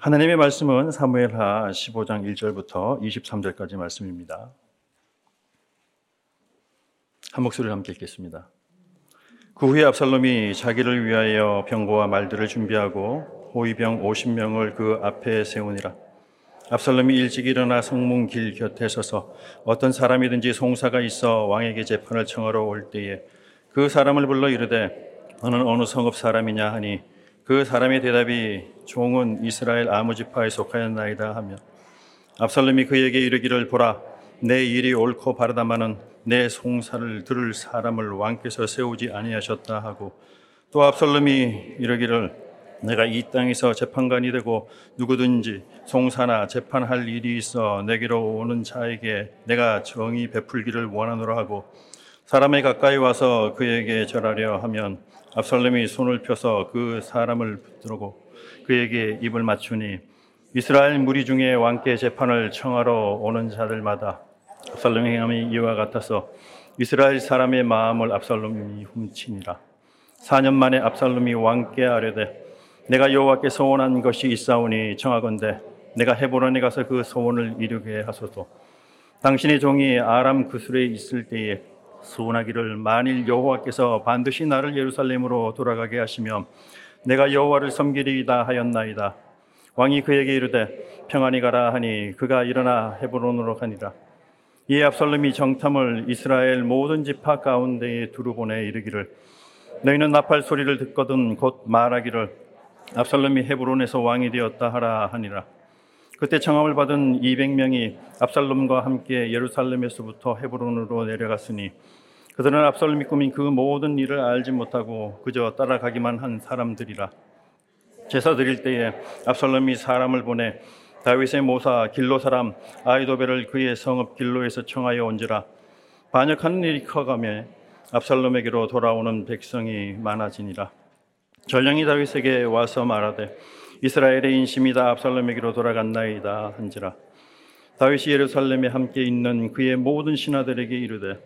하나님의 말씀은 사무엘하 15장 1절부터 23절까지 말씀입니다. 한 목소리를 함께 읽겠습니다. 그 후에 압살롬이 자기를 위하여 병거와 말들을 준비하고 호위병 50명을 그 앞에 세우니라. 압살롬이 일찍 일어나 성문 길 곁에 서서 어떤 사람이든지 송사가 있어 왕에게 재판을 청하러 올 때에 그 사람을 불러 이르되 너는 어느 성읍 사람이냐 하니 그 사람의 대답이 종은 이스라엘 아무 지파에 속하였나이다 하며 압살롬이 그에게 이르기를 보라 내 일이 옳고 바르다마는 내 송사를 들을 사람을 왕께서 세우지 아니하셨다 하고 또 압살롬이 이르기를 내가 이 땅에서 재판관이 되고 누구든지 송사나 재판할 일이 있어 내게로 오는 자에게 내가 정의 베풀기를 원하노라 하고 사람에 가까이 와서 그에게 절하려 하면 압살롬이 손을 펴서 그 사람을 붙들고 그에게 입을 맞추니 이스라엘 무리 중에 왕께 재판을 청하러 오는 자들마다 압살롬의 행함이 이와 같아서 이스라엘 사람의 마음을 압살롬이 훔치니라. 4년 만에 압살롬이 왕께 아뢰되 내가 여호와께 소원한 것이 있사오니 청하건대 내가 헤브론에 가서 그 소원을 이루게 하소서. 당신의 종이 아람 구술에 있을 때에 소원하기를 만일 여호와께서 반드시 나를 예루살렘으로 돌아가게 하시면 내가 여호와를 섬기리이다 하였나이다. 왕이 그에게 이르되 평안히 가라 하니 그가 일어나 헤브론으로 가니라. 이에 압살롬이 정탐을 이스라엘 모든 지파 가운데에 두루 보내 이르기를 너희는 나팔 소리를 듣거든 곧 말하기를 압살롬이 헤브론에서 왕이 되었다 하라 하니라. 그때 청함을 받은 200명이 압살롬과 함께 예루살렘에서부터 헤브론으로 내려갔으니 그들은 압살롬이 꾸민 그 모든 일을 알지 못하고 그저 따라가기만 한 사람들이라. 제사 드릴 때에 압살롬이 사람을 보내 다윗의 모사 길로 사람 아이도벨을 그의 성읍 길로에서 청하여 온지라 반역하는 일이 커가며 압살롬에게로 돌아오는 백성이 많아지니라. 전령이 다윗에게 와서 말하되 이스라엘의 인심이 다. 압살롬에게로 돌아갔나이다. 한지라. 다윗이 예루살렘에 함께 있는 그의 모든 신하들에게 이르되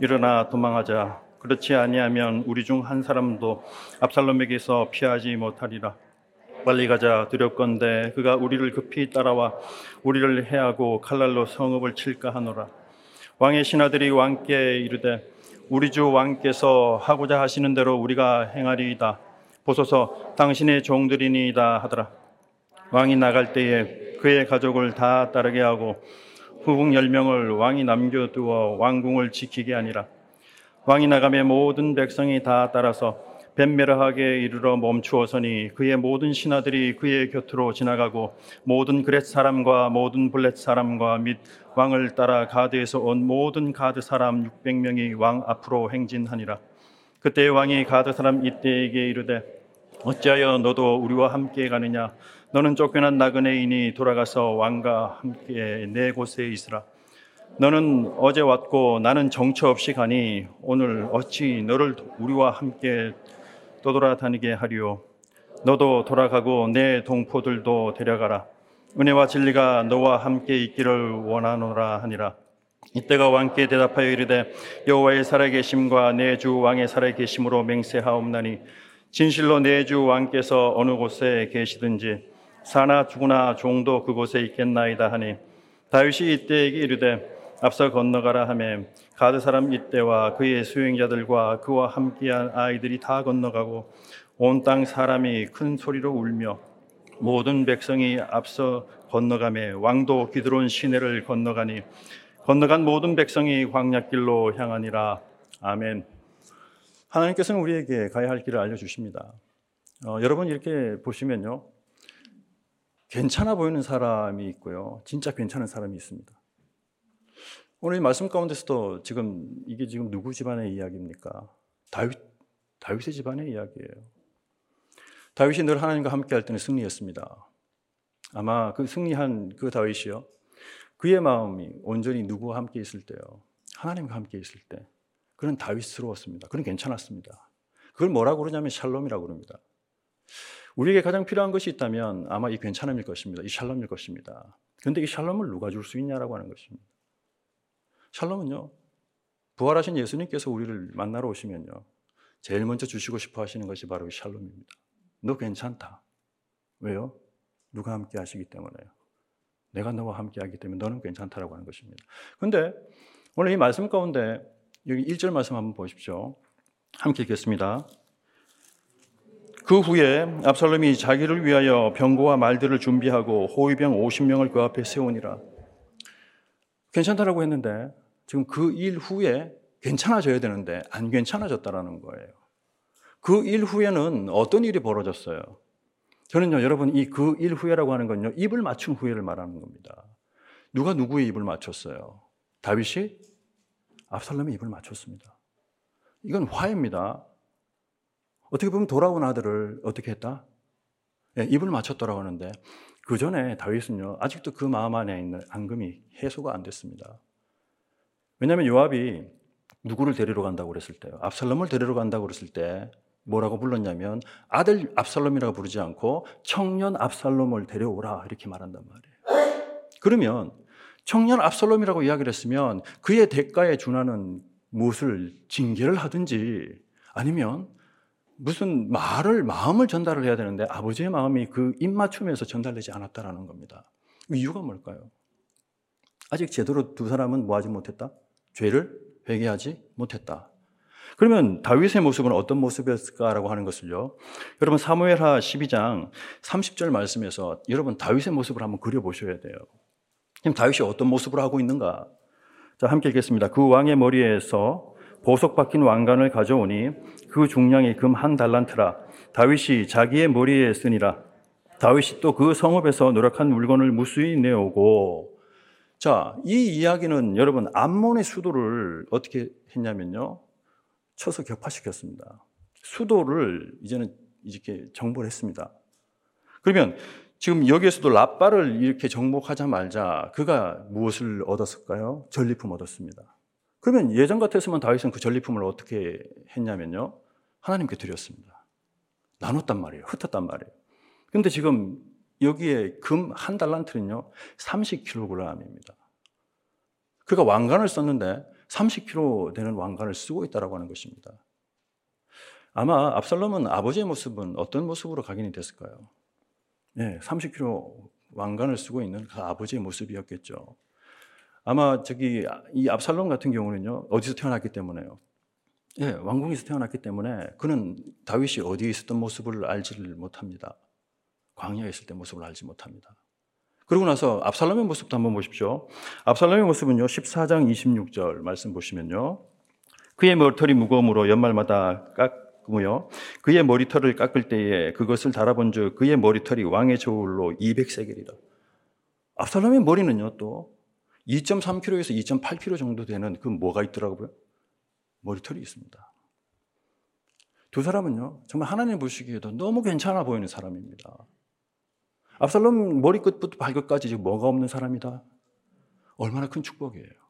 일어나 도망하자. 그렇지 아니하면 우리 중 한 사람도 압살롬에게서 피하지 못하리라. 빨리 가자. 두렵건대 그가 우리를 급히 따라와 우리를 해하고 칼날로 성읍을 칠까 하노라. 왕의 신하들이 왕께 이르되 우리 주 왕께서 하고자 하시는 대로 우리가 행하리이다 보소서 당신의 종들이니이다 하더라. 왕이 나갈 때에 그의 가족을 다 따르게 하고 후궁 열명을 왕이 남겨두어 왕궁을 지키게 아니라 왕이 나가며 모든 백성이 다 따라서 벤메르하게 이르러 멈추어서니 그의 모든 신하들이 그의 곁으로 지나가고 모든 그렛 사람과 모든 블렛 사람과 및 왕을 따라 가드에서 온 모든 가드 사람 600명이 왕 앞으로 행진하니라. 그때 왕이 가드 사람 이때에게 이르되 어찌하여 너도 우리와 함께 가느냐? 너는 쫓겨난 나그네인이 돌아가서 왕과 함께 내 곳에 있으라. 너는 어제 왔고 나는 정처 없이 가니 오늘 어찌 너를 우리와 함께 떠돌아다니게 하리요? 너도 돌아가고 내 동포들도 데려가라. 은혜와 진리가 너와 함께 있기를 원하노라 하니라. 이때가 왕께 대답하여 이르되 여호와의 살아계심과 내 주 왕의 살아계심으로 맹세하옵나니 진실로 내 주 왕께서 어느 곳에 계시든지 사나 죽으나 종도 그곳에 있겠나이다 하니 다윗이 이때에게 이르되 앞서 건너가라 하매 가드 사람 이때와 그의 수행자들과 그와 함께한 아이들이 다 건너가고 온 땅 사람이 큰 소리로 울며 모든 백성이 앞서 건너가매 왕도 기드론 시내를 건너가니 건너간 모든 백성이 광야길로 향하니라 아멘. 하나님께서는 우리에게 가야 할 길을 알려주십니다. 어, 여러분 이렇게 보시면요. 괜찮아 보이는 사람이 있고요. 진짜 괜찮은 사람이 있습니다. 오늘 말씀 가운데서도 지금 이게 지금 누구 집안의 이야기입니까? 다윗, 다윗의 집안의 이야기예요. 다윗이 늘 하나님과 함께 할 때는 승리였습니다. 아마 그 승리한 그 다윗이요. 그의 마음이 온전히 누구와 함께 있을 때요. 하나님과 함께 있을 때. 그는 다윗스러웠습니다. 그는 괜찮았습니다. 그걸 뭐라고 그러냐면 샬롬이라고 그럽니다. 우리에게 가장 필요한 것이 있다면 아마 이 괜찮음일 것입니다. 이 샬롬일 것입니다. 그런데 이 샬롬을 누가 줄 수 있냐라고 하는 것입니다. 샬롬은요, 부활하신 예수님께서 우리를 만나러 오시면요, 제일 먼저 주시고 싶어 하시는 것이 바로 이 샬롬입니다. 너 괜찮다. 왜요? 누가 함께 하시기 때문에요. 내가 너와 함께 하기 때문에 너는 괜찮다라고 하는 것입니다. 근데 오늘 이 말씀 가운데 여기 1절 말씀 한번 보십시오. 함께 읽겠습니다. 그 후에 압살롬이 자기를 위하여 병거와 말들을 준비하고 호위병 50명을 그 앞에 세우니라. 괜찮다라고 했는데 지금 그 일 후에 괜찮아져야 되는데 안 괜찮아졌다라는 거예요. 그 일 후에는 어떤 일이 벌어졌어요? 저는요, 여러분, 이 그 일 후에라고 하는 건요, 입을 맞춘 후에를 말하는 겁니다. 누가 누구의 입을 맞췄어요? 다윗이 압살롬의 입을 맞췄습니다. 이건 화해입니다. 어떻게 보면 돌아온 아들을 어떻게 했다? 네, 입을 맞췄더라고 하는데 그 전에 다윗은요 아직도 그 마음 안에 있는 앙금이 해소가 안 됐습니다. 왜냐하면 요압이 누구를 데리러 간다고 그랬을 때요 압살롬을 데리러 간다고 그랬을 때 뭐라고 불렀냐면 아들 압살롬이라고 부르지 않고 청년 압살롬을 데려오라 이렇게 말한단 말이에요. 그러면 청년 압살롬이라고 이야기를 했으면 그의 대가에 준하는 무엇을 징계를 하든지 아니면 무슨 말을 마음을 전달을 해야 되는데 아버지의 마음이 그 입맞춤에서 전달되지 않았다라는 겁니다. 이유가 뭘까요? 아직 제대로 두 사람은 뭐하지 못했다? 죄를 회개하지 못했다. 그러면 다윗의 모습은 어떤 모습이었을까라고 하는 것을요. 여러분 사무엘하 12장 30절 말씀에서 여러분 다윗의 모습을 한번 그려 보셔야 돼요. 그럼 다윗이 어떤 모습을 하고 있는가? 자, 함께 읽겠습니다. 그 왕의 머리에서 보석 박힌 왕관을 가져오니 그 중량이 금 한 달란트라 다윗이 자기의 머리에 쓰니라 다윗이 또 그 성읍에서 노력한 물건을 무수히 내오고 자, 이 이야기는 여러분 암몬의 수도를 어떻게 했냐면요. 쳐서 격파시켰습니다. 수도를 이제는 이렇게 정복을 했습니다. 그러면 지금 여기에서도 라빠를 이렇게 정복하자 말자 그가 무엇을 얻었을까요? 전리품 얻었습니다. 그러면 예전 같았으면 다윗은 그 전리품을 어떻게 했냐면요. 하나님께 드렸습니다. 나눴단 말이에요. 흩었단 말이에요. 근데 지금 여기에 금 한 달란트는요, 30kg입니다. 그가 왕관을 썼는데 30kg 되는 왕관을 쓰고 있다라고 하는 것입니다. 아마 압살롬은 아버지의 모습은 어떤 모습으로 각인이 됐을까요? 네, 30kg 왕관을 쓰고 있는 그 아버지의 모습이었겠죠. 아마 저기 이 압살롬 같은 경우는요 어디서 태어났기 때문에요. 예, 왕궁에서 태어났기 때문에 그는 다윗이 어디에 있었던 모습을 알지를 못합니다. 광야에 있을 때 모습을 알지 못합니다. 그러고 나서 압살롬의 모습도 한번 보십시오. 압살롬의 모습은요, 14장 26절 말씀 보시면요. 그의 머리털이 무거움으로 연말마다 깎 으며 그의 머리털을 깎을 때에 그것을 달아본 즉 그의 머리털이 왕의 저울로 200세겔이다. 압살롬의 머리는요, 또 2.3kg에서 2.8kg 정도 되는 그 뭐가 있더라고요? 머리털이 있습니다. 두 사람은요, 정말 하나님 보시기에도 너무 괜찮아 보이는 사람입니다. 압살롬 머리끝부터 발끝까지 지금 뭐가 없는 사람이다? 얼마나 큰 축복이에요.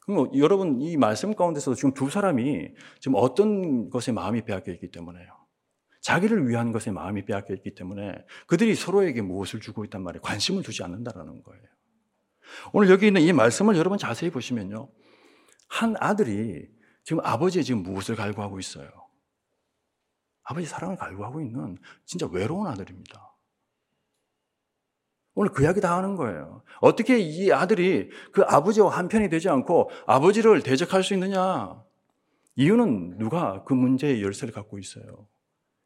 그럼 여러분 이 말씀 가운데서 지금 두 사람이 지금 어떤 것에 마음이 빼앗겨 있기 때문에요. 자기를 위한 것에 마음이 빼앗겨 있기 때문에 그들이 서로에게 무엇을 주고 있단 말이에요. 관심을 두지 않는다라는 거예요. 오늘 여기 있는 이 말씀을 여러분 자세히 보시면요. 한 아들이 지금 아버지의 지금 무엇을 갈구하고 있어요? 아버지 사랑을 갈구하고 있는 진짜 외로운 아들입니다. 오늘 그 이야기 다 하는 거예요. 어떻게 이 아들이 그 아버지와 한편이 되지 않고 아버지를 대적할 수 있느냐? 이유는 누가 그 문제의 열쇠를 갖고 있어요.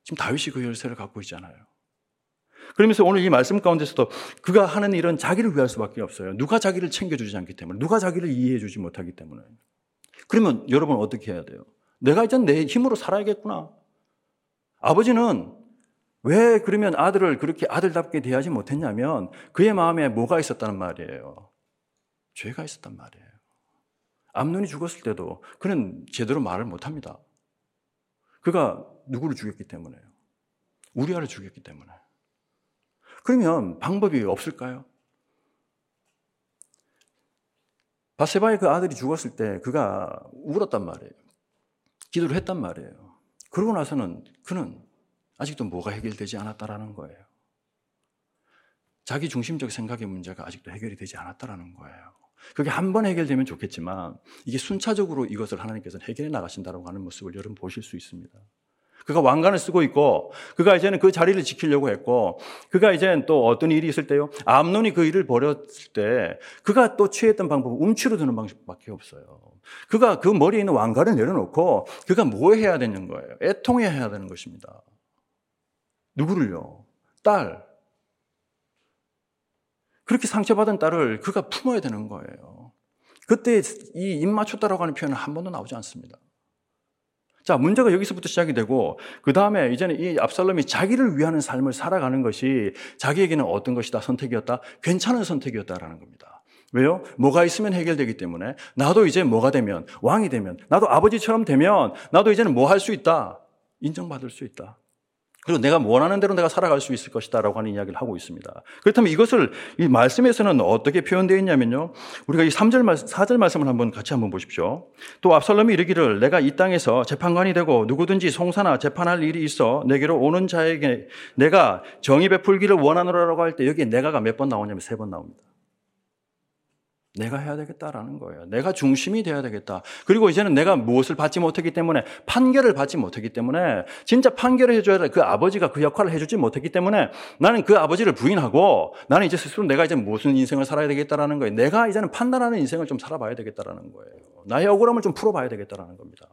지금 다윗이 그 열쇠를 갖고 있잖아요. 그러면서 오늘 이 말씀 가운데서도 그가 하는 일은 자기를 위할 수밖에 없어요. 누가 자기를 챙겨주지 않기 때문에, 누가 자기를 이해해주지 못하기 때문에. 그러면 여러분 어떻게 해야 돼요? 내가 이제 내 힘으로 살아야겠구나. 아버지는 왜 그러면 아들을 그렇게 아들답게 대하지 못했냐면 그의 마음에 뭐가 있었다는 말이에요. 죄가 있었단 말이에요. 암눈이 죽었을 때도 그는 제대로 말을 못합니다. 그가 누구를 죽였기 때문에요. 우리아를 죽였기 때문에. 그러면 방법이 없을까요? 바세바의 그 아들이 죽었을 때 그가 울었단 말이에요. 기도를 했단 말이에요. 그러고 나서는 그는 아직도 뭐가 해결되지 않았다라는 거예요. 자기 중심적 생각의 문제가 아직도 해결이 되지 않았다라는 거예요. 그게 한 번 해결되면 좋겠지만 이게 순차적으로 이것을 하나님께서 해결해 나가신다고 하는 모습을 여러분 보실 수 있습니다. 그가 왕관을 쓰고 있고 그가 이제는 그 자리를 지키려고 했고 그가 이제는 또 어떤 일이 있을 때요. 암론이 그 일을 벌였을 때 그가 또 취했던 방법은 움츠러 드는 방식밖에 없어요. 그가 그 머리에 있는 왕관을 내려놓고 그가 뭐 해야 되는 거예요? 애통해야 되는 것입니다. 누구를요? 딸. 그렇게 상처받은 딸을 그가 품어야 되는 거예요. 그때 이 입 맞췄다라고 하는 표현은 한 번도 나오지 않습니다. 자, 문제가 여기서부터 시작이 되고, 그 다음에 이제는 이 압살롬이 자기를 위하는 삶을 살아가는 것이 자기에게는 어떤 것이다? 선택이었다? 괜찮은 선택이었다라는 겁니다. 왜요? 뭐가 있으면 해결되기 때문에, 나도 이제 뭐가 되면, 왕이 되면, 나도 아버지처럼 되면, 나도 이제는 뭐 할 수 있다? 인정받을 수 있다. 그리고 내가 원하는 대로 내가 살아갈 수 있을 것이다라고 하는 이야기를 하고 있습니다. 그렇다면 이것을 이 말씀에서는 어떻게 표현되어 있냐면요. 우리가 이 3절 말씀, 4절 말씀을 한번 같이 한번 보십시오. 또 압살롬이 이르기를 내가 이 땅에서 재판관이 되고 누구든지 송사나 재판할 일이 있어 내게로 오는 자에게 내가 정의 베풀기를 원하노라라고 할 때 여기에 내가가 몇 번 나오냐면 세 번 나옵니다. 내가 해야 되겠다라는 거예요. 내가 중심이 돼야 되겠다. 그리고 이제는 내가 무엇을 받지 못했기 때문에 판결을 받지 못했기 때문에 진짜 판결을 해줘야 돼. 그 아버지가 그 역할을 해주지 못했기 때문에 나는 그 아버지를 부인하고 나는 이제 스스로 내가 이제 무슨 인생을 살아야 되겠다라는 거예요. 내가 이제는 판단하는 인생을 좀 살아봐야 되겠다라는 거예요. 나의 억울함을 좀 풀어봐야 되겠다라는 겁니다.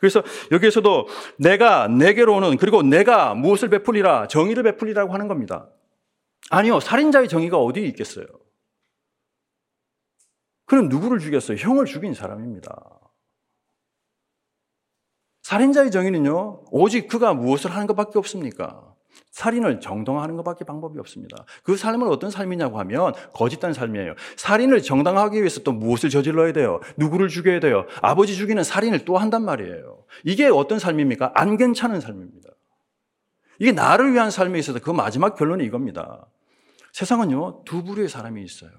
그래서 여기에서도 내가 내게로 오는 그리고 내가 무엇을 베풀리라 정의를 베풀리라고 하는 겁니다. 아니요. 살인자의 정의가 어디 있겠어요? 그는 누구를 죽였어요? 형을 죽인 사람입니다. 살인자의 정의는요, 오직 그가 무엇을 하는 것밖에 없습니까? 살인을 정당화하는 것밖에 방법이 없습니다. 그 삶은 어떤 삶이냐고 하면 거짓된 삶이에요. 살인을 정당화하기 위해서 또 무엇을 저질러야 돼요? 누구를 죽여야 돼요? 아버지 죽이는 살인을 또 한단 말이에요. 이게 어떤 삶입니까? 안 괜찮은 삶입니다. 이게 나를 위한 삶에 있어서 그 마지막 결론이 이겁니다. 세상은요, 두 부류의 사람이 있어요.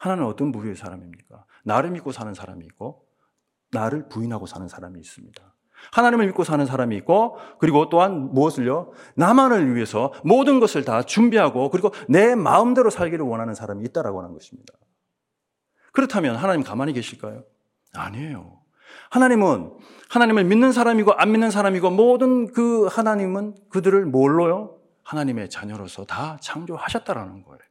하나는 어떤 부류의 사람입니까? 나를 믿고 사는 사람이 있고 나를 부인하고 사는 사람이 있습니다. 하나님을 믿고 사는 사람이 있고 그리고 또한 무엇을요? 나만을 위해서 모든 것을 다 준비하고 그리고 내 마음대로 살기를 원하는 사람이 있다라고 하는 것입니다. 그렇다면 하나님 가만히 계실까요? 아니에요. 하나님은 하나님을 믿는 사람이고 안 믿는 사람이고 모든 그 하나님은 그들을 뭘로요? 하나님의 자녀로서 다 창조하셨다라는 거예요.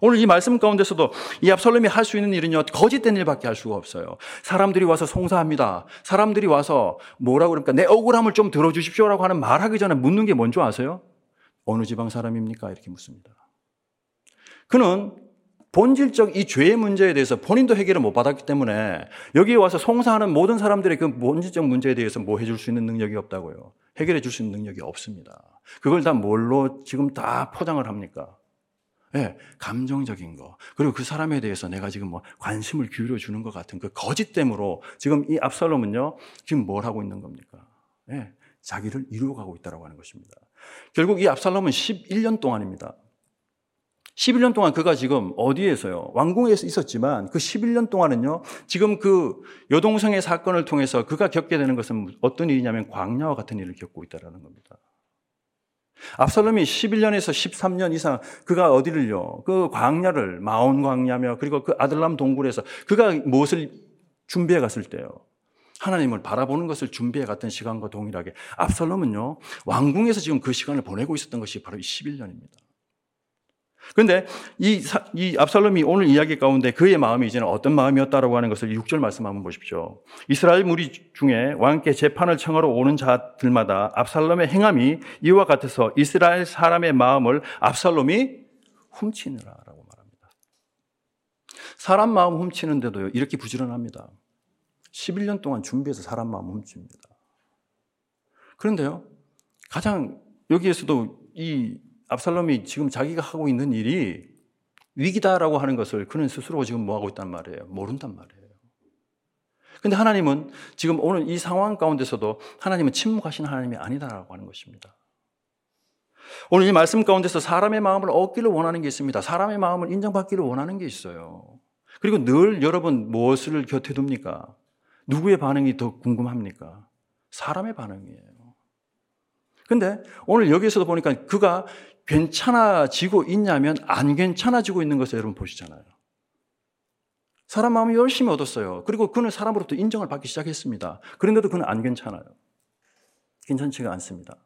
오늘 이 말씀 가운데서도 이 압살롬이 할 수 있는 일은요, 거짓된 일밖에 할 수가 없어요. 사람들이 와서 송사합니다. 사람들이 와서 뭐라고 그럽니까? 내 억울함을 좀 들어주십시오라고 하는 말하기 전에 묻는 게 뭔지 아세요? 어느 지방 사람입니까? 이렇게 묻습니다. 그는 본질적 이 죄의 문제에 대해서 본인도 해결을 못 받았기 때문에 여기에 와서 송사하는 모든 사람들의 그 본질적 문제에 대해서 뭐 해줄 수 있는 능력이 없다고요. 해결해 줄 수 있는 능력이 없습니다. 그걸 다 뭘로 지금 다 포장을 합니까? 네, 감정적인 거. 그리고 그 사람에 대해서 내가 지금 뭐 관심을 기울여 주는 것 같은 그 거짓됨으로 지금 이 압살롬은요, 지금 뭘 하고 있는 겁니까? 네, 자기를 이루어가고 있다고 하는 것입니다. 결국 이 압살롬은 11년 동안입니다. 11년 동안 그가 지금 어디에서요? 왕궁에서 있었지만 그 11년 동안은요, 지금 그 여동생의 사건을 통해서 그가 겪게 되는 것은 어떤 일이냐면 광야와 같은 일을 겪고 있다는 겁니다. 압살롬이 11년에서 13년 이상 그가 어디를요? 그 광야를 마온 광야며 그리고 그 아들람 동굴에서 그가 무엇을 준비해 갔을 때요. 하나님을 바라보는 것을 준비해 갔던 시간과 동일하게 압살롬은요. 왕궁에서 지금 그 시간을 보내고 있었던 것이 바로 이 11년입니다. 그런데 이, 이 압살롬이 오늘 이야기 가운데 그의 마음이 이제는 어떤 마음이었다라고 하는 것을 6절 말씀 한번 보십시오. 이스라엘 무리 중에 왕께 재판을 청하러 오는 자들마다 압살롬의 행함이 이와 같아서 이스라엘 사람의 마음을 압살롬이 훔치느라라고 말합니다. 사람 마음 훔치는데도 이렇게 부지런합니다. 11년 동안 준비해서 사람 마음 훔칩니다. 그런데요, 가장 여기에서도 이 압살롬이 지금 자기가 하고 있는 일이 위기다라고 하는 것을 그는 스스로 지금 뭐 하고 있단 말이에요? 모른단 말이에요. 근데 하나님은 지금 오늘 이 상황 가운데서도 하나님은 침묵하신 하나님이 아니다라고 하는 것입니다. 오늘 이 말씀 가운데서 사람의 마음을 얻기를 원하는 게 있습니다. 사람의 마음을 인정받기를 원하는 게 있어요. 그리고 늘 여러분 무엇을 곁에 둡니까? 누구의 반응이 더 궁금합니까? 사람의 반응이에요. 근데 오늘 여기서도 보니까 그가 괜찮아지고 있냐면 안 괜찮아지고 있는 것을 여러분 보시잖아요. 사람 마음이 열심히 얻었어요. 그리고 그는 사람으로부터 인정을 받기 시작했습니다. 그런데도 그는 안 괜찮아요. 괜찮지가 않습니다.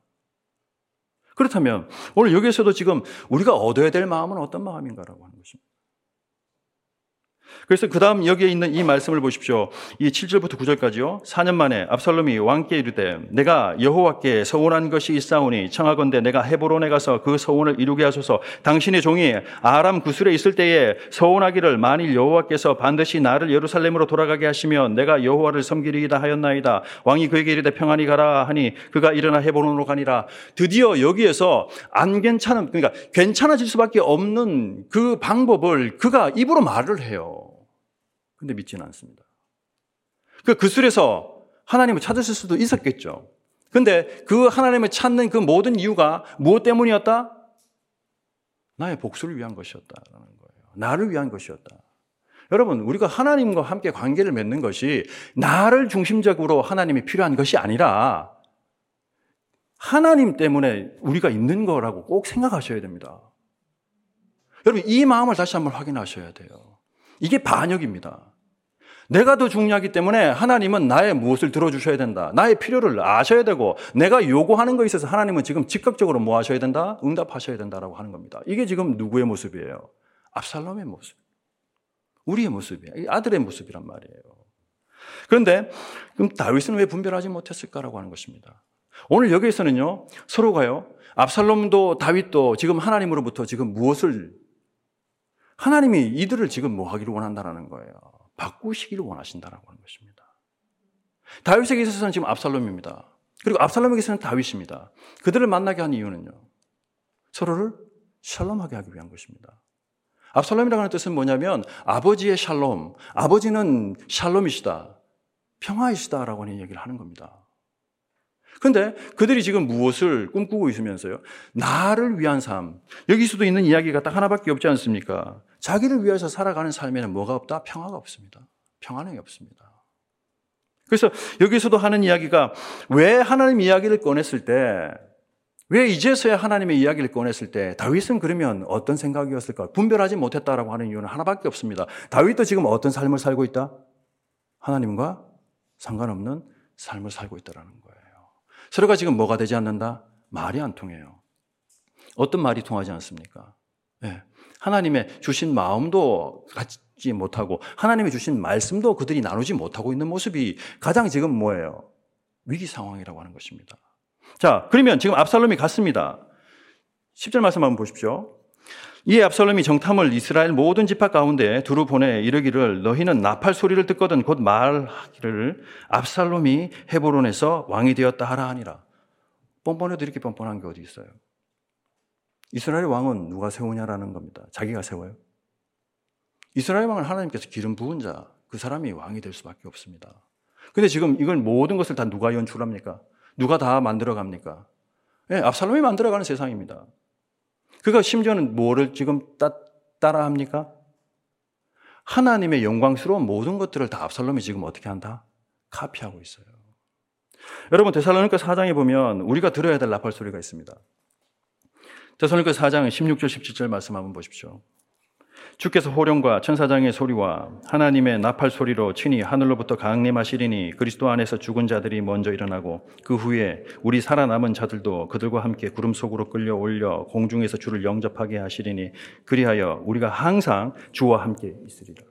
그렇다면 오늘 여기에서도 지금 우리가 얻어야 될 마음은 어떤 마음인가라고 하는 것입니다. 그래서 그 다음 여기에 있는 이 말씀을 보십시오. 이 7절부터 9절까지요. 4년 만에 압살롬이 왕께 이르되 내가 여호와께 서원한 것이 있사오니 청하건대 내가 헤브론에 가서 그 서원을 이루게 하소서 당신의 종이 아람 구술에 있을 때에 서원하기를 만일 여호와께서 반드시 나를 예루살렘으로 돌아가게 하시면 내가 여호와를 섬기리이다 하였나이다. 왕이 그에게 이르되 평안히 가라 하니 그가 일어나 헤브론으로 가니라. 드디어 여기에서 안 괜찮은 그러니까 괜찮아질 수밖에 없는 그 방법을 그가 입으로 말을 해요. 근데 믿지는 않습니다. 그 그술에서 하나님을 찾으실 수도 있었겠죠. 근데 그 하나님을 찾는 그 모든 이유가 무엇 때문이었다? 나의 복수를 위한 것이었다라는 거예요. 나를 위한 것이었다. 여러분, 우리가 하나님과 함께 관계를 맺는 것이 나를 중심적으로 하나님이 필요한 것이 아니라 하나님 때문에 우리가 있는 거라고 꼭 생각하셔야 됩니다. 여러분, 이 마음을 다시 한번 확인하셔야 돼요. 이게 반역입니다. 내가 더 중요하기 때문에 하나님은 나의 무엇을 들어주셔야 된다. 나의 필요를 아셔야 되고 내가 요구하는 것에 있어서 하나님은 지금 즉각적으로 뭐 하셔야 된다? 응답하셔야 된다라고 하는 겁니다. 이게 지금 누구의 모습이에요? 압살롬의 모습. 우리의 모습이에요. 아들의 모습이란 말이에요. 그런데 그럼 다윗은 왜 분별하지 못했을까라고 하는 것입니다. 오늘 여기에서는요, 서로가요, 압살롬도 다윗도 지금 하나님으로부터 지금 무엇을 하나님이 이들을 지금 뭐 하기를 원한다라는 거예요. 바꾸시기를 원하신다라고 하는 것입니다. 다윗에게 있어서는 지금 압살롬입니다. 그리고 압살롬에게 있어서는 다윗입니다. 그들을 만나게 한 이유는요. 서로를 샬롬하게 하기 위한 것입니다. 압살롬이라고 하는 뜻은 뭐냐면 아버지의 샬롬, 아버지는 샬롬이시다, 평화이시다라고 하는 얘기를 하는 겁니다. 근데 그들이 지금 무엇을 꿈꾸고 있으면서요? 나를 위한 삶. 여기서도 있는 이야기가 딱 하나밖에 없지 않습니까? 자기를 위해서 살아가는 삶에는 뭐가 없다? 평화가 없습니다. 평안이 없습니다. 그래서 여기서도 하는 이야기가 왜 하나님 이야기를 꺼냈을 때, 왜 이제서야 하나님의 이야기를 꺼냈을 때 다윗은 그러면 어떤 생각이었을까? 분별하지 못했다라고 하는 이유는 하나밖에 없습니다. 다윗도 지금 어떤 삶을 살고 있다? 하나님과 상관없는 삶을 살고 있다라는 거예요. 서로가 지금 뭐가 되지 않는다? 말이 안 통해요. 어떤 말이 통하지 않습니까? 네. 하나님의 주신 마음도 갖지 못하고 하나님의 주신 말씀도 그들이 나누지 못하고 있는 모습이 가장 지금 뭐예요? 위기 상황이라고 하는 것입니다. 자, 그러면 지금 압살롬이 갔습니다. 10절 말씀 한번 보십시오. 이에 압살롬이 정탐을 이스라엘 모든 지파 가운데 두루 보내 이르기를 너희는 나팔 소리를 듣거든 곧 말하기를 압살롬이 헤브론에서 왕이 되었다 하라 하니라. 뻔뻔해도 이렇게 뻔뻔한 게 어디 있어요? 이스라엘 왕은 누가 세우냐라는 겁니다. 자기가 세워요. 이스라엘 왕은 하나님께서 기름 부은 자, 그 사람이 왕이 될 수밖에 없습니다. 근데 지금 이걸 모든 것을 다 누가 연출합니까? 누가 다 만들어 갑니까? 예, 압살롬이 만들어 가는 세상입니다. 그가 심지어는 뭐를 지금 따, 따라 합니까? 하나님의 영광스러운 모든 것들을 다 압살롬이 지금 어떻게 한다? 카피하고 있어요. 여러분, 데살로니가 4장에 보면 우리가 들어야 될 나팔 소리가 있습니다. 데살로니가 4장 16절 17절 말씀 한번 보십시오. 주께서 호령과 천사장의 소리와 하나님의 나팔 소리로 친히 하늘로부터 강림하시리니 그리스도 안에서 죽은 자들이 먼저 일어나고 그 후에 우리 살아남은 자들도 그들과 함께 구름 속으로 끌려 올려 공중에서 주를 영접하게 하시리니 그리하여 우리가 항상 주와 함께 있으리라.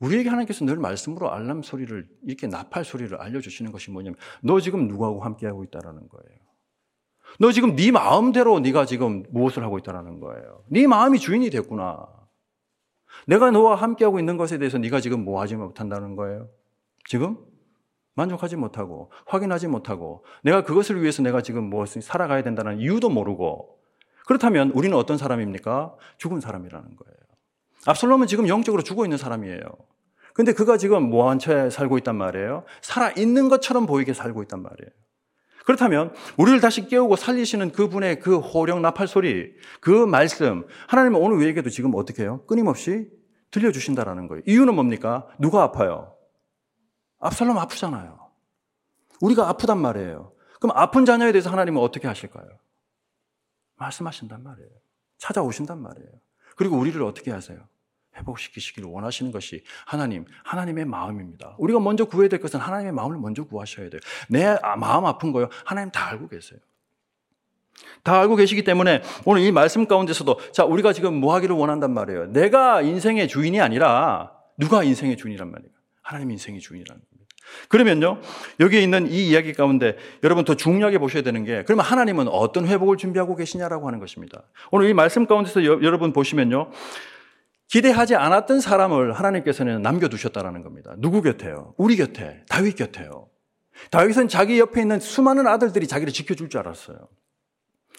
우리에게 하나님께서 늘 말씀으로 알람 소리를 이렇게 나팔 소리를 알려주시는 것이 뭐냐면 너 지금 누구하고 함께하고 있다라는 거예요. 너 지금 네 마음대로 네가 지금 무엇을 하고 있다라는 거예요. 네 마음이 주인이 됐구나. 내가 너와 함께하고 있는 것에 대해서 네가 지금 뭐 하지 못한다는 거예요? 지금 만족하지 못하고 확인하지 못하고 내가 그것을 위해서 내가 지금 무엇을 살아가야 된다는 이유도 모르고 그렇다면 우리는 어떤 사람입니까? 죽은 사람이라는 거예요. 압살롬은 지금 영적으로 죽어 있는 사람이에요. 근데 그가 지금 뭐한 채 살고 있단 말이에요? 살아 있는 것처럼 보이게 살고 있단 말이에요. 그렇다면 우리를 다시 깨우고 살리시는 그분의 그 호령 나팔 소리, 그 말씀, 하나님은 오늘 우리에게도 지금 어떻게 해요? 끊임없이 들려주신다라는 거예요. 이유는 뭡니까? 누가 아파요? 압살롬 아프잖아요. 우리가 아프단 말이에요. 그럼 아픈 자녀에 대해서 하나님은 어떻게 하실까요? 말씀하신단 말이에요. 찾아오신단 말이에요. 그리고 우리를 어떻게 하세요? 회복시키시기를 원하시는 것이 하나님, 하나님의 마음입니다. 우리가 먼저 구해야 될 것은 하나님의 마음을 먼저 구하셔야 돼요. 내 마음 아픈 거요. 하나님 다 알고 계세요. 다 알고 계시기 때문에 오늘 이 말씀 가운데서도 자, 우리가 지금 뭐 하기를 원한단 말이에요. 내가 인생의 주인이 아니라 누가 인생의 주인이란 말이에요. 하나님 인생의 주인이라는 겁니다. 그러면요, 여기에 있는 이 이야기 가운데 여러분 더 중요하게 보셔야 되는 게 그러면 하나님은 어떤 회복을 준비하고 계시냐라고 하는 것입니다. 오늘 이 말씀 가운데서 여, 여러분 보시면요. 기대하지 않았던 사람을 하나님께서는 남겨두셨다라는 겁니다. 누구 곁에요? 우리 곁에, 다윗 곁에요. 다윗은 자기 옆에 있는 수많은 아들들이 자기를 지켜줄 줄 알았어요.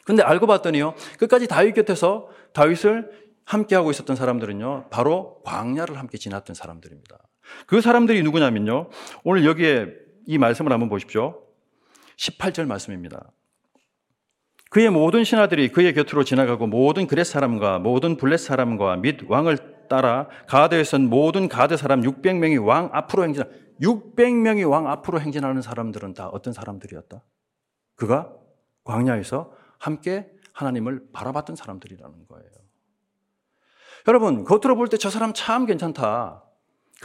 근데 알고 봤더니요, 끝까지 다윗 곁에서 다윗을 함께하고 있었던 사람들은요, 바로 광야를 함께 지났던 사람들입니다. 그 사람들이 누구냐면요, 오늘 여기에 이 말씀을 한번 보십시오. 18절 말씀입니다. 그의 모든 신하들이 그의 곁으로 지나가고 모든 그렛 사람과 모든 블렛 사람과 및 왕을 따라 가드에 선 모든 가드 사람 600명이 왕 앞으로 행진 600명이 왕 앞으로 행진하는 사람들은 다 어떤 사람들이었다? 그가 광야에서 함께 하나님을 바라봤던 사람들이라는 거예요. 여러분, 겉으로 볼 때 저 사람 참 괜찮다.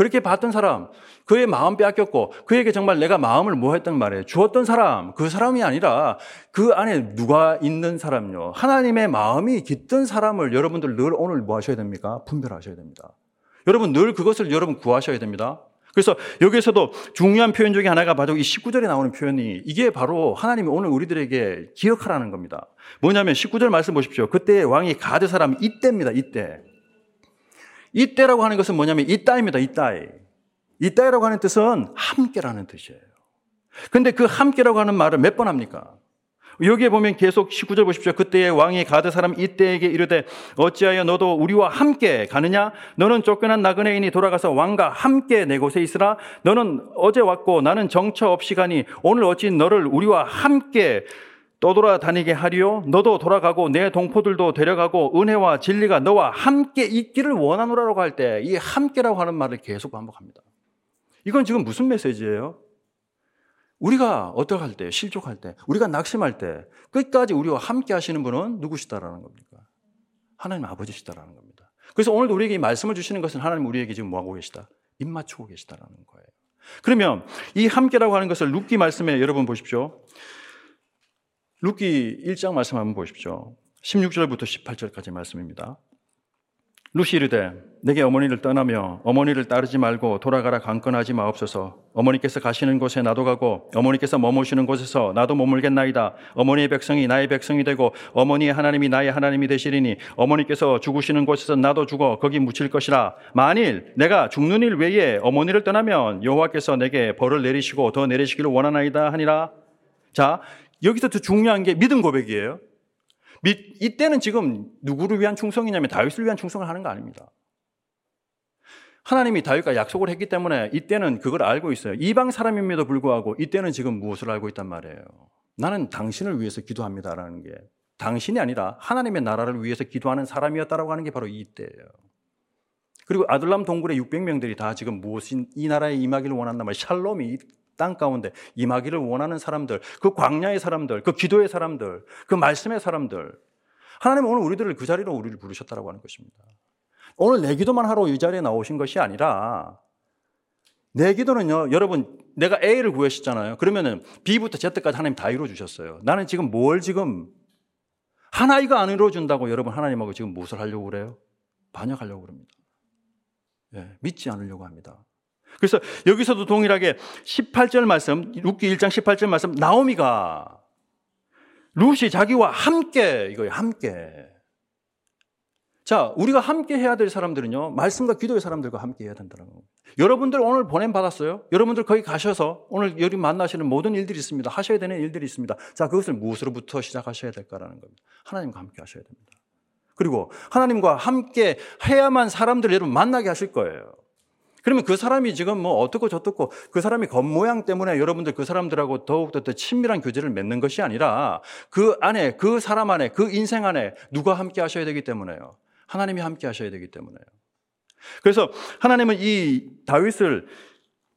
그렇게 봤던 사람, 그의 마음 빼앗겼고, 그에게 정말 내가 마음을 뭐 했단 말이에요. 주었던 사람, 그 사람이 아니라 그 안에 누가 있는 사람요. 하나님의 마음이 깃든 사람을 여러분들 늘 오늘 뭐 하셔야 됩니까? 분별하셔야 됩니다. 여러분 늘 그것을 여러분 구하셔야 됩니다. 그래서 여기에서도 중요한 표현 중에 하나가 바로 이 19절에 나오는 표현이 이게 바로 하나님이 오늘 우리들에게 기억하라는 겁니다. 뭐냐면 19절 말씀 보십시오. 그때 왕이 가드 사람 이때입니다. 이때. 이 때라고 하는 것은 뭐냐면 이 따입니다. 이 따이. 이 따이라고 하는 뜻은 함께라는 뜻이에요. 근데 그 함께라고 하는 말을 몇 번 합니까? 여기에 보면 계속 19절 보십시오. 그때의 왕이 가드 사람 이때에게 이르되 어찌하여 너도 우리와 함께 가느냐? 너는 쫓겨난 나그네인이 돌아가서 왕과 함께 내 곳에 있으라. 너는 어제 왔고 나는 정처 없이 가니 오늘 어찌 너를 우리와 함께 떠돌아다니게 하리요. 너도 돌아가고 내 동포들도 데려가고 은혜와 진리가 너와 함께 있기를 원하노라고 할 때 이 함께라고 하는 말을 계속 반복합니다. 이건 지금 무슨 메시지예요? 우리가 어떻게 할 때, 실족할 때, 우리가 낙심할 때 끝까지 우리와 함께 하시는 분은 누구시다라는 겁니까? 하나님 아버지시다라는 겁니다. 그래서 오늘도 우리에게 말씀을 주시는 것은 하나님 우리에게 지금 뭐하고 계시다? 입 맞추고 계시다라는 거예요. 그러면 이 함께라고 하는 것을 룻기 말씀에 여러분 보십시오. 룻기 1장 말씀 한번 보십시오. 16절부터 18절까지 말씀입니다. 루시 이르되 내게 어머니를 떠나며 어머니를 따르지 말고 돌아가라 강건하지 마옵소서 어머니께서 가시는 곳에 나도 가고 어머니께서 머무시는 곳에서 나도 머물겠나이다 어머니의 백성이 나의 백성이 되고 어머니의 하나님이 나의 하나님이 되시리니 어머니께서 죽으시는 곳에서 나도 죽어 거기 묻힐 것이라 만일 내가 죽는 일 외에 어머니를 떠나면 여호와께서 내게 벌을 내리시고 더 내리시기를 원하나이다 하니라 자 여기서 더 중요한 게 믿음 고백이에요 이때는 지금 누구를 위한 충성이냐면 다윗을 위한 충성을 하는 거 아닙니다. 하나님이 다윗과 약속을 했기 때문에 이때는 그걸 알고 있어요. 이방 사람임에도 불구하고 이때는 지금 무엇을 알고 있단 말이에요. 나는 당신을 위해서 기도합니다라는 게 당신이 아니라 하나님의 나라를 위해서 기도하는 사람이었다라고 하는 게 바로 이때예요. 그리고 아들람 동굴의 600명들이 다 지금 무엇인 이 나라에 임하기를 원한단 말이에요. 샬롬이 땅 가운데 임하기를 원하는 사람들, 그 광야의 사람들, 그 기도의 사람들, 그 말씀의 사람들. 하나님은 오늘 우리들을 그 자리로 우리를 부르셨다고 하는 것입니다. 오늘 내 기도만 하러 이 자리에 나오신 것이 아니라 내 기도는요, 여러분, 내가 A를 구하셨잖아요. 그러면은 B부터 Z까지 하나님 다 이루어주셨어요. 나는 지금 뭘 지금 하나이가 안 이루어준다고 여러분 하나님하고 지금 무엇을 하려고 그래요? 반역하려고 그럽니다. 예, 믿지 않으려고 합니다. 그래서 여기서도 동일하게 18절 말씀, 6기 1장 18절 말씀, 나오미가 룻이 자기와 함께, 이거예요, 함께. 자, 우리가 함께 해야 될 사람들은요, 말씀과 기도의 사람들과 함께 해야 된다는 겁니다. 여러분들 오늘 보냄 받았어요? 여러분들 거기 가셔서 오늘 여기 만나시는 모든 일들이 있습니다. 하셔야 되는 일들이 있습니다. 자, 그것을 무엇으로부터 시작하셔야 될까라는 겁니다. 하나님과 함께 하셔야 됩니다. 그리고 하나님과 함께 해야만 사람들 여러분 만나게 하실 거예요. 그러면 그 사람이 지금 뭐 어떻고 저떻고 그 사람이 겉모양 때문에 여러분들 그 사람들하고 더욱더 더 친밀한 교제를 맺는 것이 아니라 그 안에 그 사람 안에 그 인생 안에 누가 함께 하셔야 되기 때문에요. 하나님이 함께 하셔야 되기 때문에요. 그래서 하나님은 이 다윗을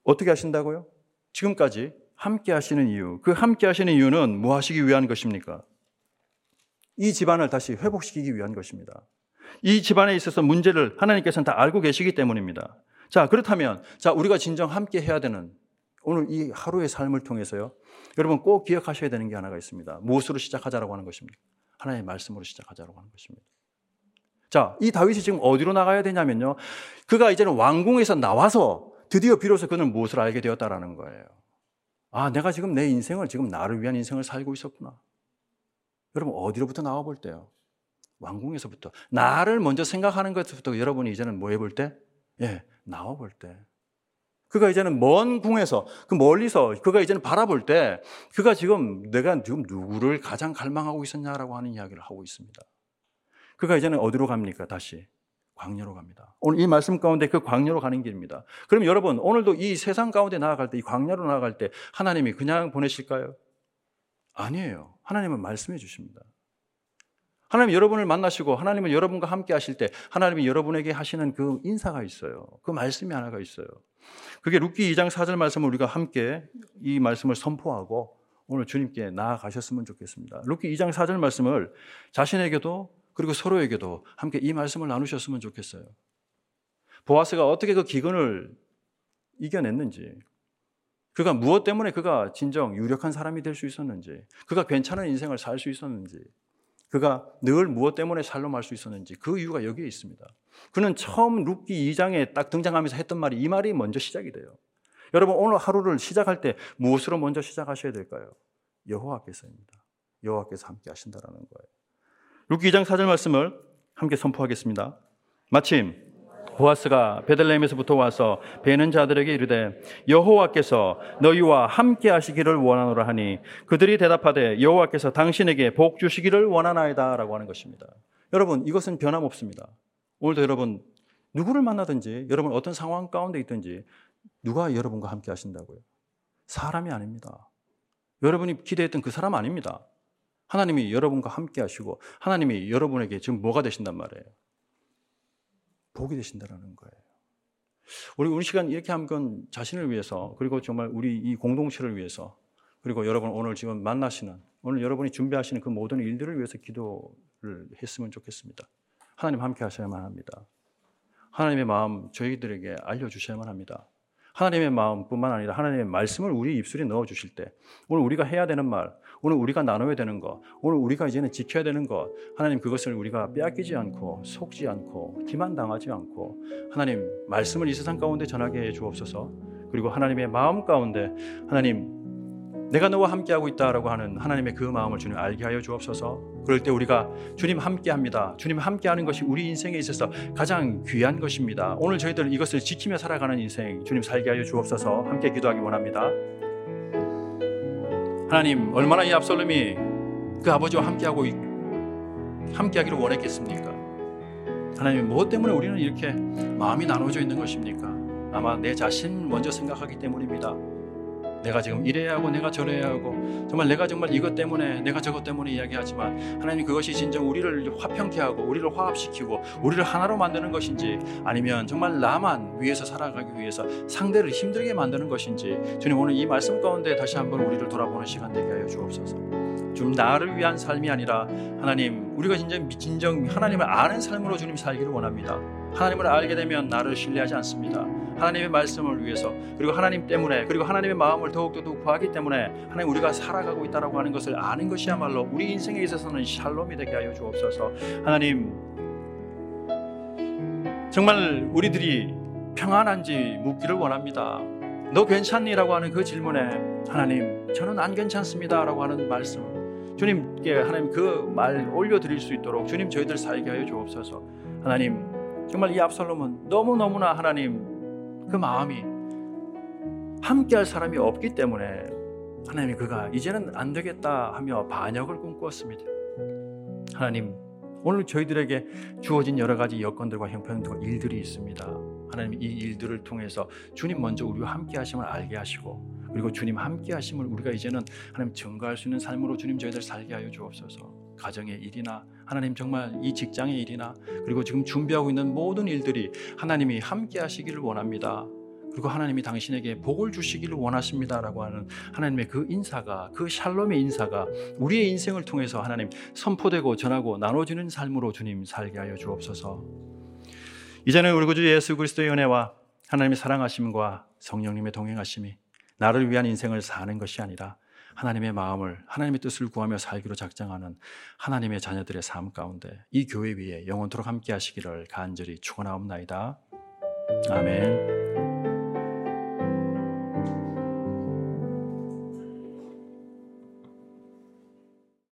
어떻게 하신다고요? 지금까지 함께 하시는 이유, 그 함께 하시는 이유는 뭐 하시기 위한 것입니까? 이 집안을 다시 회복시키기 위한 것입니다. 이 집안에 있어서 문제를 하나님께서는 다 알고 계시기 때문입니다. 자, 그렇다면, 자, 우리가 진정 함께 해야 되는 오늘 이 하루의 삶을 통해서요. 여러분 꼭 기억하셔야 되는 게 하나가 있습니다. 무엇으로 시작하자라고 하는 것입니까? 하나님의 말씀으로 시작하자라고 하는 것입니다. 자, 이 다윗이 지금 어디로 나가야 되냐면요. 그가 이제는 왕궁에서 나와서 드디어 비로소 그는 무엇을 알게 되었다라는 거예요. 아, 내가 지금 내 인생을 지금 나를 위한 인생을 살고 있었구나. 여러분 어디로부터 나와 볼 때요? 왕궁에서부터 나를 먼저 생각하는 것부터 여러분이 이제는 뭐 해볼 때? 예, 나와 볼 때. 그가 이제는 먼 궁에서 그 멀리서 그가 이제는 바라볼 때 그가 지금 내가 지금 누구를 가장 갈망하고 있었냐라고 하는 이야기를 하고 있습니다. 그가 이제는 어디로 갑니까? 다시 광야로 갑니다. 오늘 이 말씀 가운데 그 광야로 가는 길입니다. 그럼 여러분 오늘도 이 세상 가운데 나아갈 때 이 광야로 나아갈 때 하나님이 그냥 보내실까요? 아니에요. 하나님은 말씀해 주십니다. 하나님 여러분을 만나시고 하나님은 여러분과 함께 하실 때 하나님이 여러분에게 하시는 그 인사가 있어요. 그 말씀이 하나가 있어요. 그게 룻기 2장 4절 말씀을 우리가 함께 이 말씀을 선포하고 오늘 주님께 나아가셨으면 좋겠습니다. 룻기 2장 4절 말씀을 자신에게도 그리고 서로에게도 함께 이 말씀을 나누셨으면 좋겠어요. 보아스가 어떻게 그 기근을 이겨냈는지, 그가 무엇 때문에 그가 진정 유력한 사람이 될 수 있었는지, 그가 괜찮은 인생을 살 수 있었는지, 그가 늘 무엇 때문에 살롬할 수 있었는지 그 이유가 여기에 있습니다. 그는 처음 룻기 2장에 딱 등장하면서 했던 말이 이 말이 먼저 시작이 돼요. 여러분 오늘 하루를 시작할 때 무엇으로 먼저 시작하셔야 될까요? 여호와께서입니다. 여호와께서 함께 하신다라는 거예요. 룻기 2장 4절 말씀을 함께 선포하겠습니다. 마침 보아스가 베들레헴에서부터 와서 베는 자들에게 이르되 여호와께서 너희와 함께 하시기를 원하노라 하니 그들이 대답하되 여호와께서 당신에게 복 주시기를 원하나이다라고 하는 것입니다. 여러분 이것은 변함없습니다. 오늘도 여러분 누구를 만나든지 여러분 어떤 상황 가운데 있든지 누가 여러분과 함께 하신다고요? 사람이 아닙니다. 여러분이 기대했던 그 사람 아닙니다. 하나님이 여러분과 함께 하시고 하나님이 여러분에게 지금 뭐가 되신단 말이에요. 복이 되신다라는 거예요. 우리 우리 시간 이렇게 한 건 자신을 위해서 그리고 정말 우리 이 공동체를 위해서 그리고 여러분 오늘 지금 만나시는 오늘 여러분이 준비하시는 그 모든 일들을 위해서 기도를 했으면 좋겠습니다. 하나님 함께 하셔야만 합니다. 하나님의 마음 저희들에게 알려 주셔야만 합니다. 하나님의 마음뿐만 아니라 하나님의 말씀을 우리 입술에 넣어 주실 때 오늘 우리가 해야 되는 말, 오늘 우리가 나눠야 되는 것, 오늘 우리가 이제는 지켜야 되는 것, 하나님 그것을 우리가 빼앗기지 않고 속지 않고 기만당하지 않고 하나님 말씀을 이 세상 가운데 전하게 해 주옵소서. 그리고 하나님의 마음 가운데 하나님 내가 너와 함께하고 있다라고 하는 하나님의 그 마음을 주님 알게 하여 주옵소서. 그럴 때 우리가 주님 함께합니다. 주님 함께하는 것이 우리 인생에 있어서 가장 귀한 것입니다. 오늘 저희들 이것을 지키며 살아가는 인생 주님 살게 하여 주옵소서. 함께 기도하기 원합니다. 하나님 얼마나 이 압살롬이 그 아버지와 함께하고 함께하기를 원했겠습니까? 하나님 무엇 때문에 우리는 이렇게 마음이 나눠져 있는 것입니까? 아마 내 자신 먼저 생각하기 때문입니다. 내가 지금 이래야 하고 내가 저래야 하고 정말 내가 정말 이것 때문에 내가 저것 때문에 이야기하지만 하나님 그것이 진정 우리를 화평케 하고 우리를 화합시키고 우리를 하나로 만드는 것인지 아니면 정말 나만 위해서 살아가기 위해서 상대를 힘들게 만드는 것인지 주님 오늘 이 말씀 가운데 다시 한번 우리를 돌아보는 시간 되게 하여 주옵소서. 좀 나를 위한 삶이 아니라 하나님 우리가 진정 진정 하나님을 아는 삶으로 주님 살기를 원합니다. 하나님을 알게 되면 나를 신뢰하지 않습니다. 하나님의 말씀을 위해서 그리고 하나님 때문에 그리고 하나님의 마음을 더욱더 구하기 때문에 하나님 우리가 살아가고 있다라고 하는 것을 아는 것이야말로 우리 인생에 있어서는 샬롬이 되게 하여 주옵소서. 하나님 정말 우리들이 평안한지 묻기를 원합니다. 너 괜찮니라고 하는 그 질문에 하나님 저는 안 괜찮습니다라고 하는 말씀 주님께 하나님 그 말 올려드릴 수 있도록 주님 저희들 살게 하여 주옵소서. 하나님 정말 이 압살롬은 너무 너무나 하나님 그 마음이 함께할 사람이 없기 때문에 하나님이 그가 이제는 안 되겠다 하며 반역을 꿈꾸었습니다. 하나님 오늘 저희들에게 주어진 여러 가지 여건들과 형편과 일들이 있습니다. 하나님 이 일들을 통해서 주님 먼저 우리와 함께 하심을 알게 하시고 그리고 주님 함께 하심을 우리가 이제는 하나님 증거할 수 있는 삶으로 주님 저희들 살게 하여 주옵소서. 가정의 일이나 하나님 정말 이 직장의 일이나 그리고 지금 준비하고 있는 모든 일들이 하나님이 함께 하시기를 원합니다. 그리고 하나님이 당신에게 복을 주시기를 원하십니다라고 하는 하나님의 그 인사가 그 샬롬의 인사가 우리의 인생을 통해서 하나님 선포되고 전하고 나눠지는 삶으로 주님 살게 하여 주옵소서. 이제는 우리 구주 예수 그리스도의 은혜와 하나님의 사랑하심과 성령님의 동행하심이 나를 위한 인생을 사는 것이 아니라 하나님의 마음을 하나님의 뜻을 구하며 살기로 작정하는 하나님의 자녀들의 삶 가운데 이 교회 위에 영원토록 함께 하시기를 간절히 축원하옵나이다. 아멘.